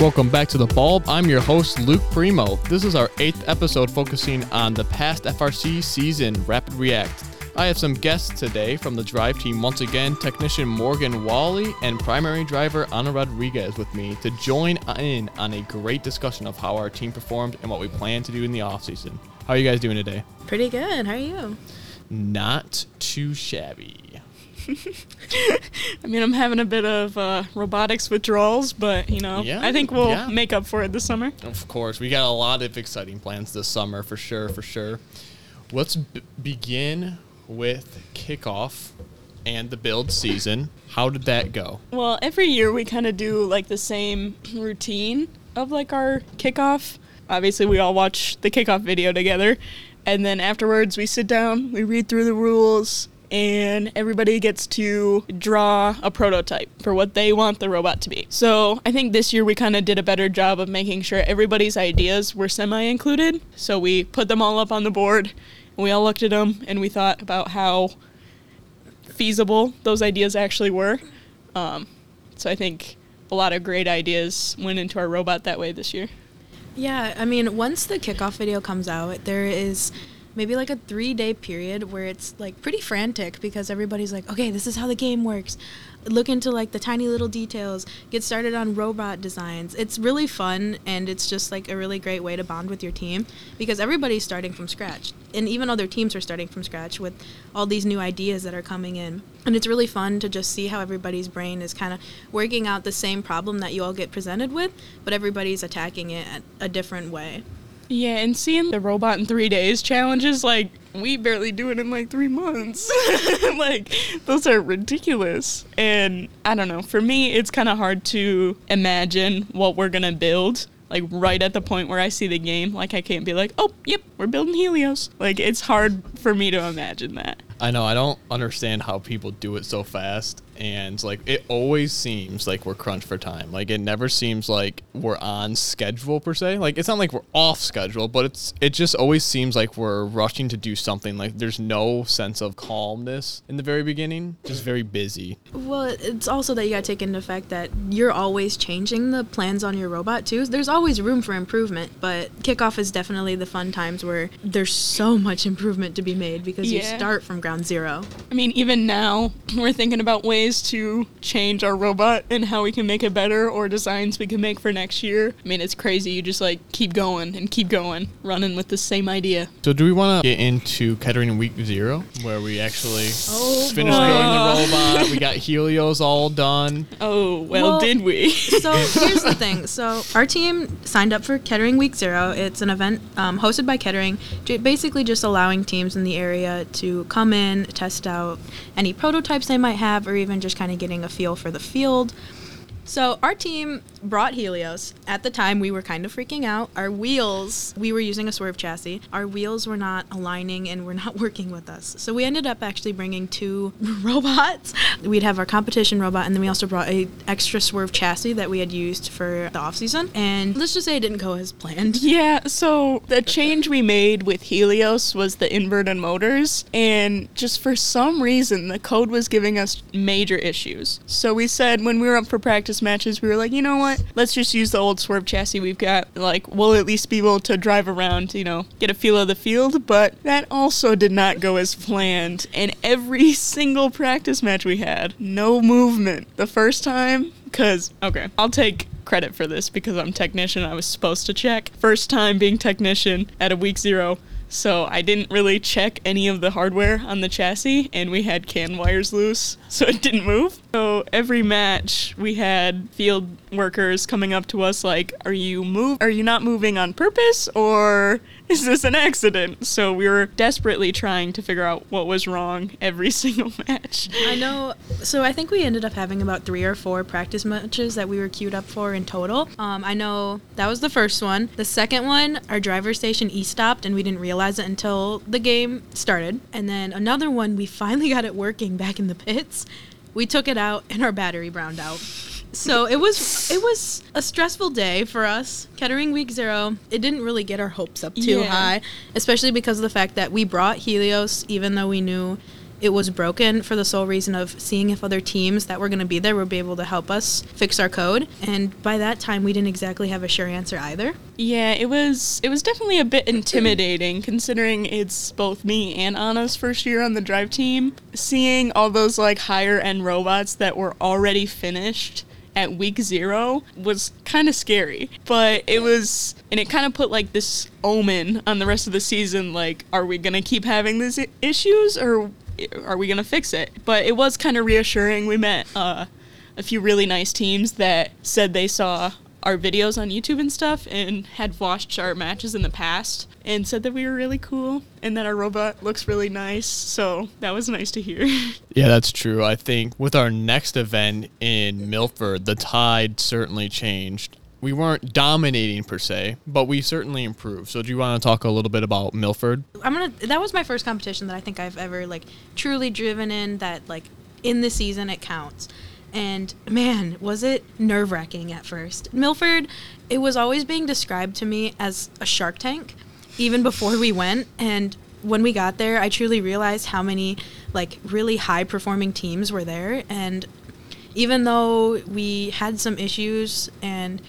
Welcome back to The Bulb. I'm your host, Luke Primo. This is our eighth episode focusing on the past FRC season, Rapid React. I have some guests today from the drive team once again, technician Morgan Walle and primary driver Ana Rodriguez with me to join in on a great discussion of how our team performed and what we plan to do in the offseason. How are you guys doing today? Pretty good. How are you? Not too shabby. I mean, I'm having a bit of uh, robotics withdrawals, but you know, Yeah, I think we'll yeah. make up for it this summer. Of course, we got a lot of exciting plans this summer for sure, for sure. Let's b- begin with kickoff and the build season. How did that go? Well, every year we kind of do like the same routine of like our kickoff. Obviously, we all watch the kickoff video together, and then afterwards we sit down, we read through the rules, and everybody gets to draw a prototype for what they want the robot to be. So I think this year we kind of did a better job of making sure everybody's ideas were semi included. So we put them all up on the board, we all looked at them, and we thought about how feasible those ideas actually were. Um, so I think a lot of great ideas went into our robot that way this year. Yeah, I mean, once the kickoff video comes out, there is maybe like a three day period where it's like pretty frantic because everybody's like, okay, this is how the game works. Look into like the tiny little details, get started on robot designs. It's really fun and it's just like a really great way to bond with your team because everybody's starting from scratch. And even other teams are starting from scratch with all these new ideas that are coming in. And it's really fun to just see how everybody's brain is kind of working out the same problem that you all get presented with, but everybody's attacking it a different way. Yeah, and seeing the robot in three days challenges, like, we barely do it in like three months. like, those are ridiculous. And I don't know, for me, it's kind of hard to imagine what we're going to build. Like, right at the point where I see the game, like, I can't be like, oh, yep, we're building Helios. Like, it's hard for me to imagine that. I know I don't understand how people do it so fast and like it always seems like we're crunched for time. Like it never seems like we're on schedule per se. Like it's not like we're off schedule, but it's it just always seems like we're rushing to do something. Like there's no sense of calmness in the very beginning. Just very busy. Well, it's also that you gotta take into effect that you're always changing the plans on your robot too. There's always room for improvement, but kickoff is definitely the fun times where there's so much improvement to be made because you start from ground zero. I mean, even now, we're thinking about ways to change our robot and how we can make it better or designs we can make for next year. I mean, it's crazy. You just like keep going and keep going, running with the same idea. So do we want to get into Kettering Week Zero, where we actually Oh, finished boy. building the robot? We got Helios all done. Oh, well, Well, did we? so here's the thing. So our team signed up for Kettering Week Zero. It's an event um, hosted by Kettering, basically just allowing teams in the area to come in, test out any prototypes they might have, or even just kind of getting a feel for the field. So our team brought Helios. At the time, we were kind of freaking out. Our wheels, we were using a swerve chassis. Our wheels were not aligning and were not working with us. So we ended up actually bringing two robots. We'd have our competition robot, and then we also brought a extra swerve chassis that we had used for the off season. And let's just say it didn't go as planned. Yeah, so the change we made with Helios was the inverted motors, and just for some reason, the code was giving us major issues. So we said when we were up for practice matches, we were like, you know what? Let's just use the old swerve chassis we've got. Like, we'll at least be able to drive around, you know, get a feel of the field, but that also did not go as planned. And every single practice match we had, no movement. The first time, because, okay, I'll take credit for this because I'm technician. I was supposed to check. First time being technician at a week zero. So I didn't really check any of the hardware on the chassis, and we had CAN wires loose, so it didn't move. So every match, we had field workers coming up to us like, "Are you move? Are you not moving on purpose, or is this an accident?" So we were desperately trying to figure out what was wrong every single match. I know. So I think we ended up having about three or four practice matches that we were queued up for in total. Um, I know that was the first one. The second one, our driver station e stopped, and we didn't realize it until the game started. And then another one, we finally got it working back in the pits. We took it out, and our battery browned out. So it was it was a stressful day for us. Kettering week zero, it didn't really get our hopes up too Yeah. high, especially because of the fact that we brought Helios, even though we knew it was broken for the sole reason of seeing if other teams that were going to be there would be able to help us fix our code. And by that time, we didn't exactly have a sure answer either. Yeah, it was it was definitely a bit intimidating considering it's both me and Ana's first year on the drive team. Seeing all those like higher end robots that were already finished at week 0 was kind of scary. But it was and it kind of put like this omen on the rest of the season like are we going to keep having these issues or are we going to fix it? But it was kind of reassuring. We met uh a few really nice teams that said they saw our videos on YouTube and stuff and had watched our matches in the past and said that we were really cool and that our robot looks really nice. So that was nice to hear. Yeah, that's true. I think with our next event in Milford, the tide certainly changed. We weren't dominating per se, but we certainly improved. So, do you want to talk a little bit about Milford? I'm gonna. That was my first competition that I think I've ever like truly driven in. That like in the season it counts. And man, was it nerve wracking at first. Milford, it was always being described to me as a shark tank, even before we went. And when we got there, I truly realized how many like really high performing teams were there. And even though we had some issues and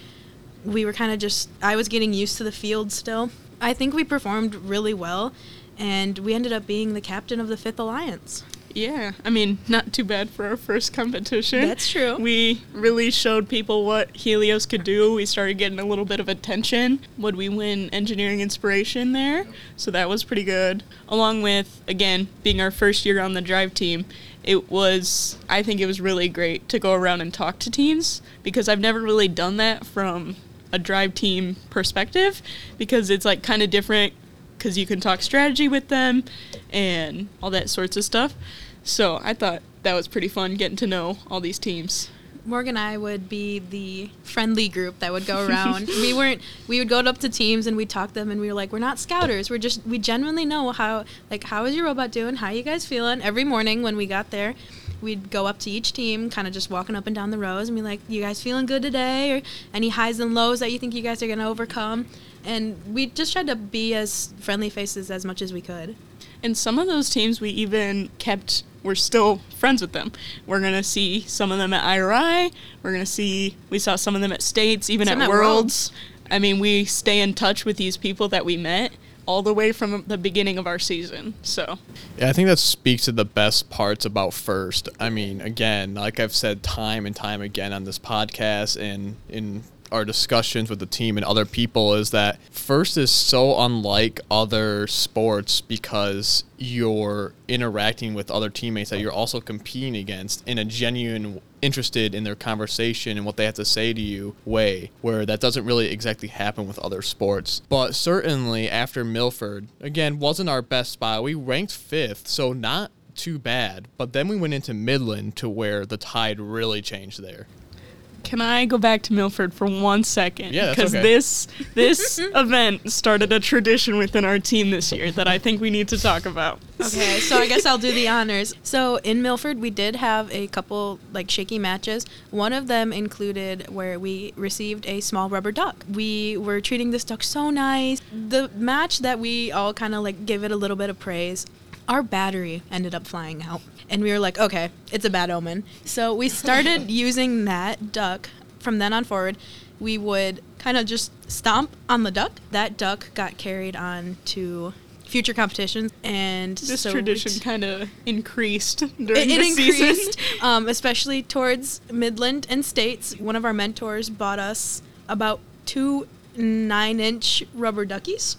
we were kind of just I was getting used to the field still. I think we performed really well and we ended up being the captain of the 5th Alliance. Yeah, I mean, not too bad for our first competition. That's true. We really showed people what Helios could do. We started getting a little bit of attention. Would we win engineering inspiration there? So that was pretty good. Along with, again, being our first year on the drive team, it was, I think it was really great to go around and talk to teams because I've never really done that from a drive team perspective because it's like kind of different because you can talk strategy with them and all that sorts of stuff. So I thought that was pretty fun getting to know all these teams. Morgan and I would be the friendly group that would go around. we weren't we would go up to teams and we'd talk to them and we were like, We're not scouters. We're just we genuinely know how like how is your robot doing? How you guys feeling? Every morning when we got there, we'd go up to each team, kind of just walking up and down the rows and be like, You guys feeling good today? Or any highs and lows that you think you guys are gonna overcome? And we just tried to be as friendly faces as much as we could. And some of those teams we even kept, we're still friends with them. We're going to see some of them at IRI. We're going to see, we saw some of them at States, even Some at at Worlds. I mean, we stay in touch with these people that we met all the way from the beginning of our season. So, Yeah, I think that speaks to the best parts about First. I mean, again, like I've said time and time again on this podcast and in our discussions with the team and other people, is that First is so unlike other sports because you're interacting with other teammates that you're also competing against in a genuine interested in their conversation and what they have to say to you way where that doesn't really exactly happen with other sports. But certainly after milford again wasn't our best spot. We ranked fifth so not too bad. But then we went into midland to where the tide really changed there can I go back to Milford for one second? Yeah, Because okay. this this event started a tradition within our team this year that I think we need to talk about. Okay, so I guess I'll do the honors. So in Milford, we did have a couple like shaky matches. One of them included where we received a small rubber duck. We were treating this duck so nice. The match that we all kind of like gave it a little bit of praise. Our battery ended up flying out, and we were like, okay, it's a bad omen. So we started using that duck from then on forward. We would kind of just stomp on the duck. That duck got carried on to future competitions, and This so tradition it- kind of increased during it the season. increased, um, especially towards Midland and States. One of our mentors bought us about two nine-inch rubber duckies.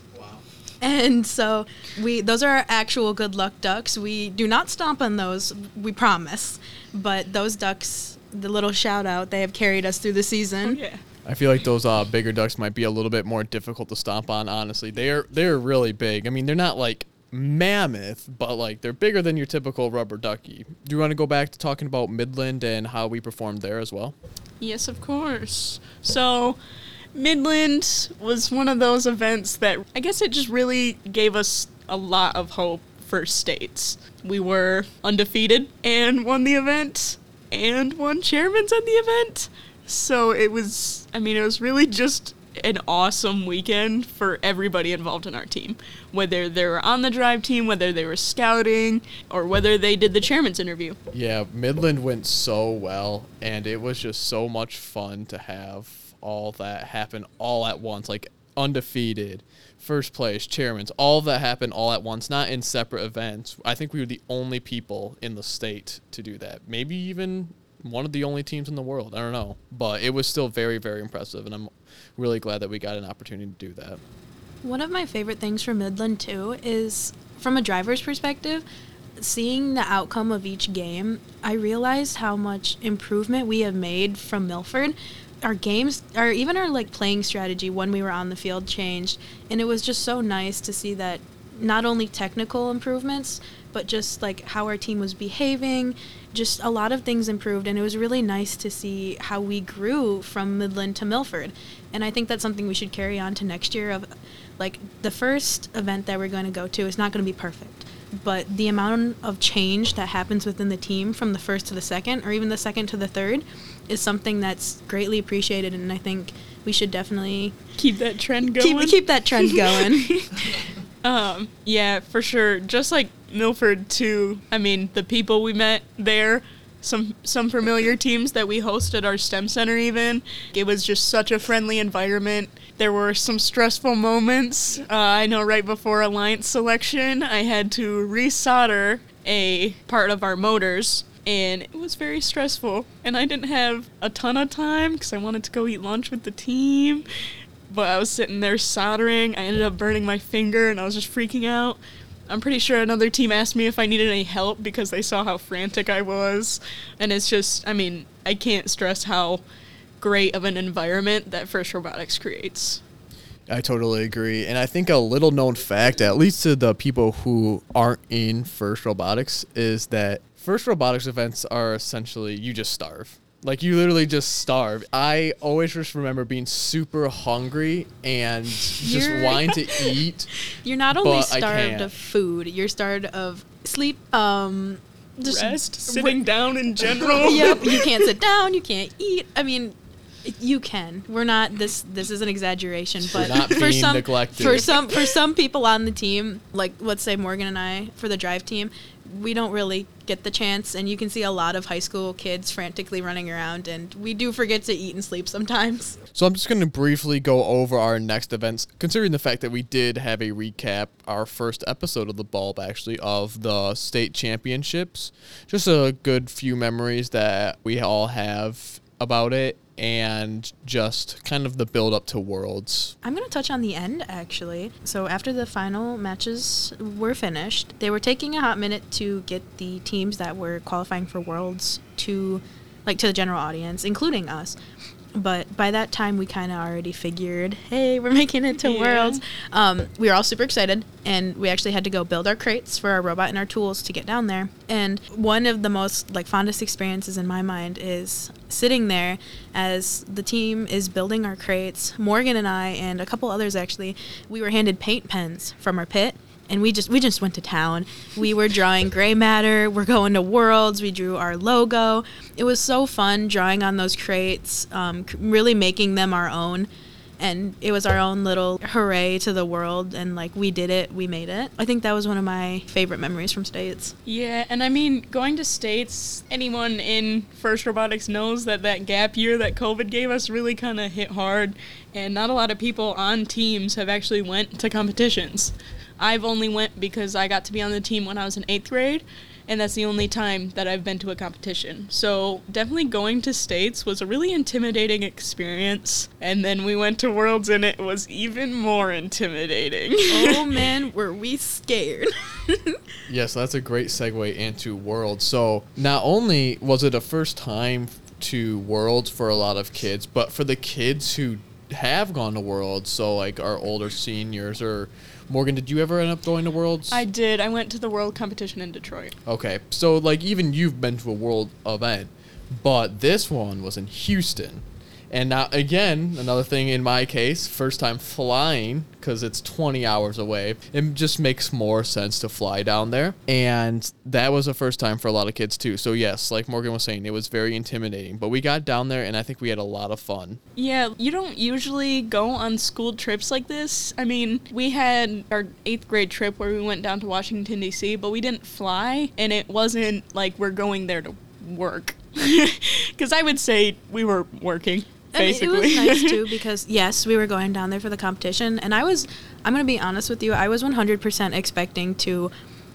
And so we those are our actual good luck ducks. We do not stomp on those, we promise. But those ducks, the little shout out, they have carried us through the season. yeah. I feel like those uh, bigger ducks might be a little bit more difficult to stomp on. Honestly, they are they're really big. I mean, they're not like mammoth, but like they're bigger than your typical rubber ducky. Do you want to go back to talking about Midland and how we performed there as well? Yes, of course. So, Midland was one of those events that I guess it just really gave us a lot of hope for states. We were undefeated and won the event and won chairman's at the event. So it was, I mean, it was really just an awesome weekend for everybody involved in our team. Whether they were on the drive team, whether they were scouting, or whether they did the chairman's interview. Yeah, Midland went so well, and it was just so much fun to have all that happen all at once, like undefeated, first place, chairman's, all that happened all at once, not in separate events. I think we were the only people in the state to do that. Maybe even one of the only teams in the world. I don't know, but it was still very, very impressive, and I'm really glad that we got an opportunity to do that. One of my favorite things from Midland too is from a driver's perspective, seeing the outcome of each game, I realized how much improvement we have made from Milford. Our games, or even our like playing strategy when we were on the field changed, and it was just so nice to see that not only technical improvements, but just like how our team was behaving, just a lot of things improved, and it was really nice to see how we grew from Midland to Milford. And I think that's something we should carry on to next year. Of like the first event that we're going to go to is not going to be perfect, but the amount of change that happens within the team from the first to the second, or even the second to the third, is something that's greatly appreciated, and I think we should definitely Keep that trend going. keep keep that trend going. Um, yeah, for sure. Just like Milford too. I mean, the people we met there, some some familiar teams that we hosted our STEM center even. It was just such a friendly environment. There were some stressful moments. Uh, I know right before alliance selection, I had to resolder a part of our motors. And it was very stressful. And I didn't have a ton of time because I wanted to go eat lunch with the team but I was sitting there soldering. I ended up burning my finger and I was just freaking out. I'm pretty sure another team asked me if I needed any help because they saw how frantic I was. And it's just, I mean, I can't stress how great of an environment that First Robotics creates. I totally agree. And I think a little known fact, at least to the people who aren't in First Robotics, is that First Robotics events are essentially you just starve. Like you literally just starve. I always just remember being super hungry and just wanting to eat. You're not only starved of food, you're starved of sleep. Um, just Rest, sitting down in general. Yep, you can't sit down, you can't eat. I mean, you can. We're not this. This is an exaggeration, but not for some neglected. for some for some people on the team, like let's say Morgan and I for the drive team, we don't really get the chance, and you can see a lot of high school kids frantically running around, and we do forget to eat and sleep sometimes. So I'm just going to briefly go over our next events, considering the fact that we did have a recap, our first episode of the Bulb actually, of the state championships. Just a good few memories that we all have about it, and just kind of the build up to Worlds. I'm going to touch on the end actually. So after the final matches were finished, they were taking a hot minute to get the teams that were qualifying for Worlds to like to the general audience, including us. But by that time, we kind of already figured, hey, we're making it to Yeah. Worlds. Um, we were all super excited, and we actually had to go build our crates for our robot and our tools to get down there. And one of the most like fondest experiences in my mind is sitting there as the team is building our crates. Morgan and I and a couple others actually, we were handed paint pens from our pit. And we just we just went to town. We were drawing gray matter. We're going to Worlds. We drew our logo. It was so fun drawing on those crates, um, really making them our own and it was our own little hooray to the world and like we did it we made it i think that was one of my favorite memories from states Yeah, and I mean, going to states, anyone in First Robotics knows that that gap year that COVID gave us really kind of hit hard, and not a lot of people on teams have actually went to competitions. I've only went because I got to be on the team when I was in eighth grade, and that's the only time that I've been to a competition. So definitely going to states was a really intimidating experience, and then we went to Worlds, and it was even more intimidating. oh man were we scared Yes, that's a great segue into Worlds. So not only was it a first time to Worlds for a lot of kids, but for the kids who have gone to Worlds, so like our older seniors or Morgan, did you ever end up going to Worlds? I did. I went to the world competition in Detroit. Okay, so like even you've been to a world event, but this one was in Houston, And now, again, another thing in my case, first time flying because it's 20 hours away. It just makes more sense to fly down there. And that was the first time for a lot of kids, too. So, yes, like Morgan was saying, it was very intimidating. But we got down there and I think we had a lot of fun. Yeah, you don't usually go on school trips like this. I mean, we had our eighth grade trip where we went down to Washington, D.C., but we didn't fly. And it wasn't like we're going there to work. Because I would say we were working. Basically. I mean, it was nice too because yes, we were going down there for the competition, and I was. I'm gonna be honest with you. I was 100% expecting to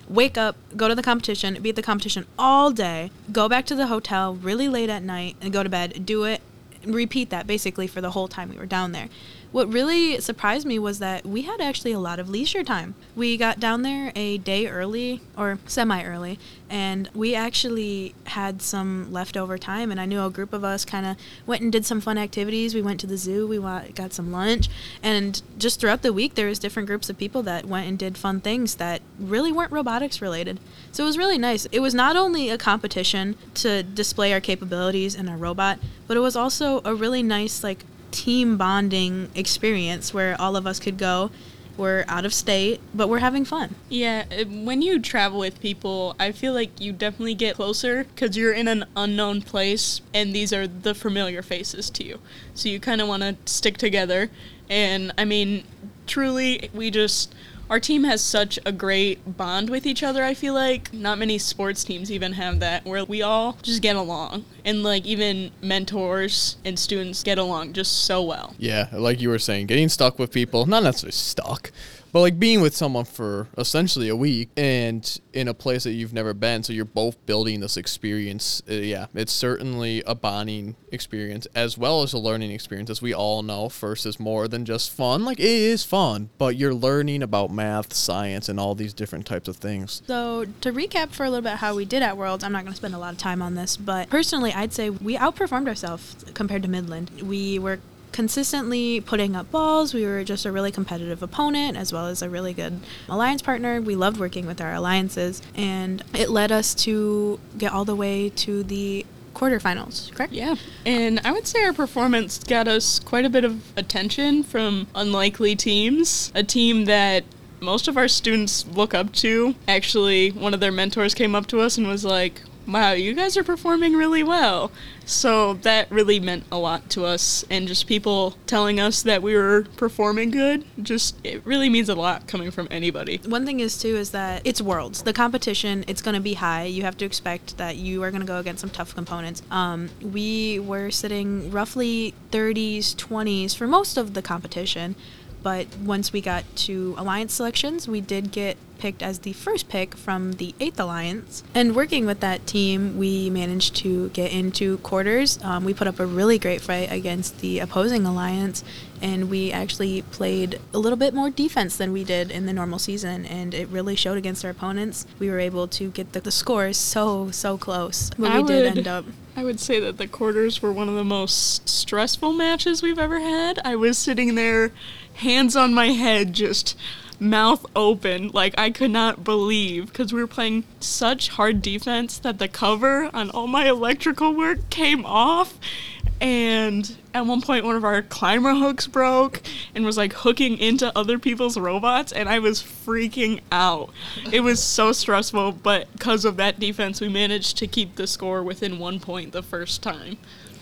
wake up, go to the competition, be at the competition all day, go back to the hotel really late at night, and go to bed. Do it, repeat that basically for the whole time we were down there. What really surprised me was that we had actually a lot of leisure time. We got down there a day early or semi early, and we actually had some leftover time. And I knew a group of us kind of went and did some fun activities. We went to the zoo, we got some lunch, and just throughout the week, there was different groups of people that went and did fun things that really weren't robotics related. So it was really nice. It was not only a competition to display our capabilities in our robot, but it was also a really nice like team bonding experience where all of us could go. We're out of state, but we're having fun. Yeah, uh, when you travel with people, I feel like you definitely get closer because you're in an unknown place and these are the familiar faces to you. So you kind of want to stick together. And I mean, truly, we just our team has such a great bond with each other. I feel like not many sports teams even have that, where we all just get along, and like even mentors and students get along just so well. Yeah, like you were saying, getting stuck with people, not necessarily stuck, but like being with someone for essentially a week and in a place that you've never been, so you're both building this experience. Uh, yeah, it's certainly a bonding experience as well as a learning experience. As we all know, first is more than just fun. Like it is fun, but you're learning about math, science, and all these different types of things. So to recap for a little bit how we did at Worlds, I'm not going to spend a lot of time on this, but personally, I'd say we outperformed ourselves compared to Midland. We were consistently putting up balls. We were just a really competitive opponent as well as a really good alliance partner. We loved working with our alliances, and it led us to get all the way to the quarterfinals, correct? Yeah. And I would say our performance got us quite a bit of attention from unlikely teams. A team that most of our students look up to. Actually, one of their mentors came up to us and was like, wow, you guys are performing really well. So that really meant a lot to us, and just people telling us that we were performing good, just it really means a lot coming from anybody. One thing is too is that it's worlds. The competition it's going to be high. You have to expect that you are going to go against some tough components. Um, we were sitting roughly 30s, 20s for most of the competition but once we got to alliance selections, we did get picked as the first pick from the Eighth Alliance. And working with that team, we managed to get into quarters. Um, we put up a really great fight against the opposing alliance, and we actually played a little bit more defense than we did in the normal season, and it really showed against our opponents. We were able to get the, the scores so, so close, but I we did end up. I would say that the quarters were one of the most stressful matches we've ever had. I was sitting there hands on my head, just mouth open. Like, I could not believe because we were playing such hard defense that the cover on all my electrical work came off. And at one point, one of our climber hooks broke and was like hooking into other people's robots, and I was freaking out. It was so stressful, but because of that defense, we managed to keep the score within one point the first time.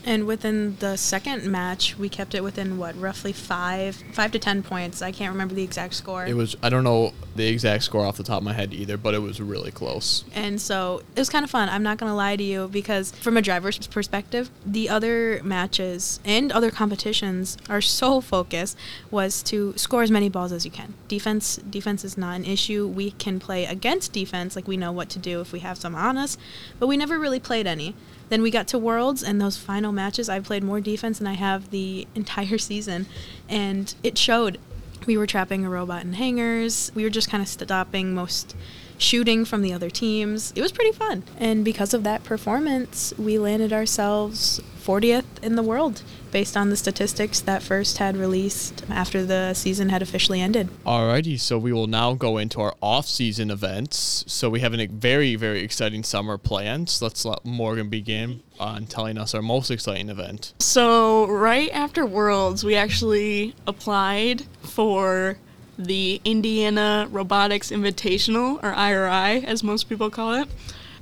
And within the second match, we kept it within what, roughly five, five to ten points. I can't remember the exact score. It was I don't know the exact score off the top of my head either, but it was really close. And so it was kind of fun. I'm not gonna lie to you because from a driver's perspective, the other matches and other competitions are so focused was to score as many balls as you can. Defense defense is not an issue. We can play against defense, like we know what to do if we have some on us, but we never really played any. Then we got to Worlds, and those final matches, I played more defense than I have the entire season, and it showed. We were trapping a robot in hangars. We were just kind of stopping most shooting from the other teams. It was pretty fun. And because of that performance, we landed ourselves 40th in the world based on the statistics that first had released after the season had officially ended. Alrighty, so we will now go into our off-season events. So we have a very, very exciting summer plans. Let's let Morgan begin on telling us our most exciting event. So, right after Worlds, we actually applied for the Indiana Robotics Invitational, or IRI, as most people call it.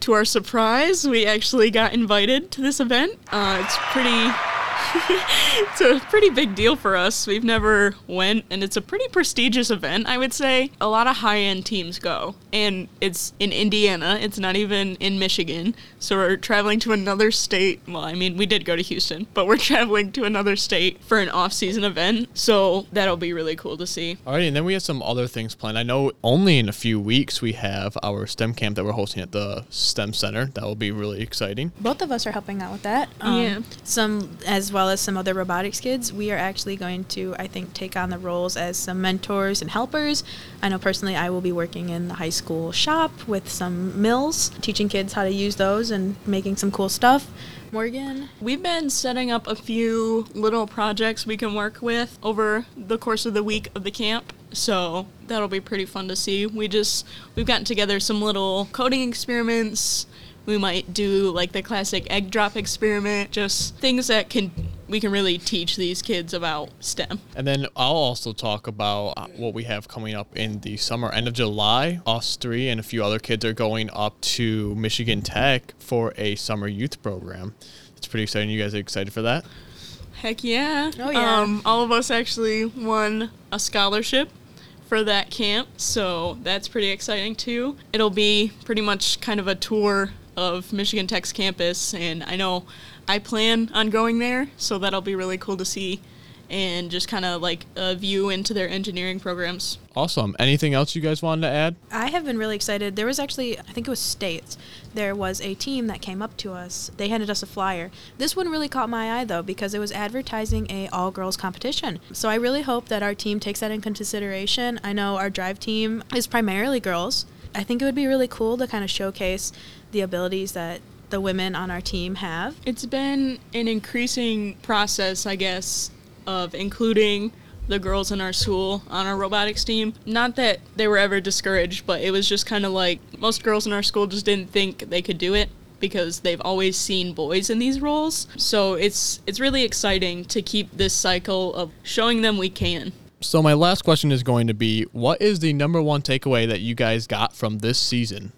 To our surprise, we actually got invited to this event. Uh, it's pretty it's a pretty big deal for us. We've never went, and it's a pretty prestigious event. I would say a lot of high-end teams go, and it's in Indiana. It's not even in Michigan, so we're traveling to another state. Well, I mean, we did go to Houston, but we're traveling to another state for an off-season event. So that'll be really cool to see. All right, and then we have some other things planned. I know only in a few weeks we have our STEM camp that we're hosting at the STEM Center. That will be really exciting. Both of us are helping out with that. Um, Yeah. Some, as well as some other robotics kids, we are actually going to, I think, take on the roles as some mentors and helpers. I know personally I will be working in the high school shop with some mills, teaching kids how to use those and making some cool stuff. Morgan, We've been setting up a few little projects we can work with over the course of the week of the camp. So that'll be pretty fun to see. We just we've gotten together some little coding experiments. We might do like the classic egg drop experiment, just things that can we can really teach these kids about STEM. And then I'll also talk about uh, what we have coming up in the summer. End of July, us three and a few other kids are going up to Michigan Tech for a summer youth program. It's pretty exciting. You guys are excited for that? Heck yeah. Oh, yeah. Um, all of us actually won a scholarship for that camp, so that's pretty exciting too. It'll be pretty much kind of a tour of Michigan Tech's campus, and I know I plan on going there, so that'll be really cool to see and just kind of like a view into their engineering programs. Awesome. Anything else you guys wanted to add? I have been really excited. There was actually, I think it was States. There was a team that came up to us. They handed us a flyer. This one really caught my eye though because it was advertising a all girls competition. So I really hope that our team takes that into consideration. I know our drive team is primarily girls. I think it would be really cool to kind of showcase the abilities that the women on our team have. It's been an increasing process, I guess, of including the girls in our school on our robotics team. Not that they were ever discouraged, but it was just kind of like most girls in our school just didn't think they could do it because they've always seen boys in these roles. So it's it's really exciting to keep this cycle of showing them we can. So my last question is going to be what is the number one takeaway that you guys got from this season?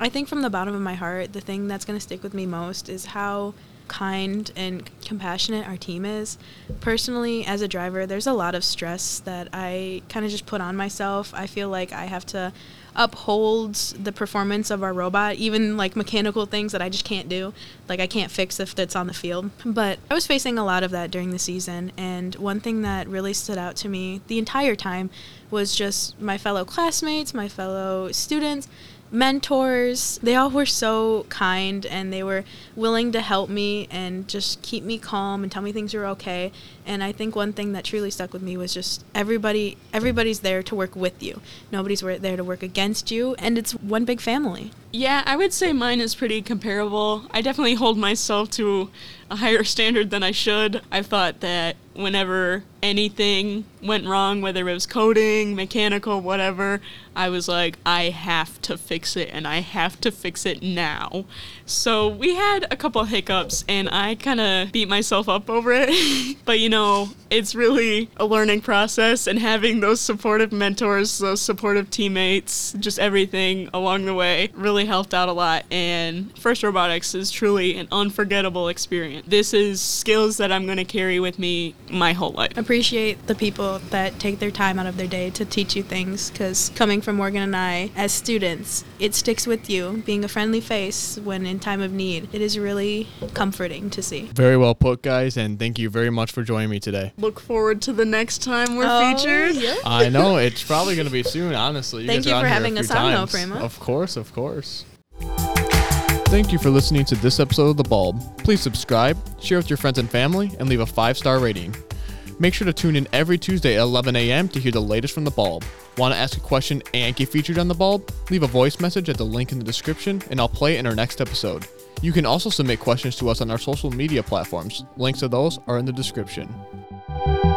I think from the bottom of my heart, the thing that's going to stick with me most is how kind and compassionate our team is. Personally, as a driver, there's a lot of stress that I kind of just put on myself. I feel like I have to uphold the performance of our robot, even like mechanical things that I just can't do. Like I can't fix if it's on the field. But I was facing a lot of that during the season, and one thing that really stood out to me the entire time was just my fellow classmates, my fellow students, mentors. They all were so kind and they were willing to help me and just keep me calm and tell me things are okay. And I think one thing that truly stuck with me was just everybody everybody's there to work with you. Nobody's there to work against you and it's one big family. Yeah, I would say mine is pretty comparable. I definitely hold myself to a higher standard than I should. I thought that whenever anything went wrong, whether it was coding, mechanical, whatever, I was like, I have to fix it and I have to fix it now. So we had a couple hiccups and I kind of beat myself up over it. but you know, it's really a learning process and having those supportive mentors, those supportive teammates, just everything along the way really helped out a lot. And First Robotics is truly an unforgettable experience. This is skills that I'm going to carry with me my whole life. Appreciate the people that take their time out of their day to teach you things cuz coming from Morgan and I as students, it sticks with you being a friendly face when in time of need. It is really comforting to see. Very well put, guys, and thank you very much for joining me today. Look forward to the next time we're Oh, featured. yeah. I know it's probably going to be soon. Honestly, Thank you for on here a having us on, though, times. Prima. Of course, of course. Thank you for listening to this episode of The Bulb. Please subscribe, share with your friends and family, and leave a five star rating. Make sure to tune in every Tuesday at 11 a.m. to hear the latest from the bulb. Want to ask a question and get featured on the bulb? Leave a voice message at the link in the description and I'll play it in our next episode. You can also submit questions to us on our social media platforms. Links to those are in the description thank you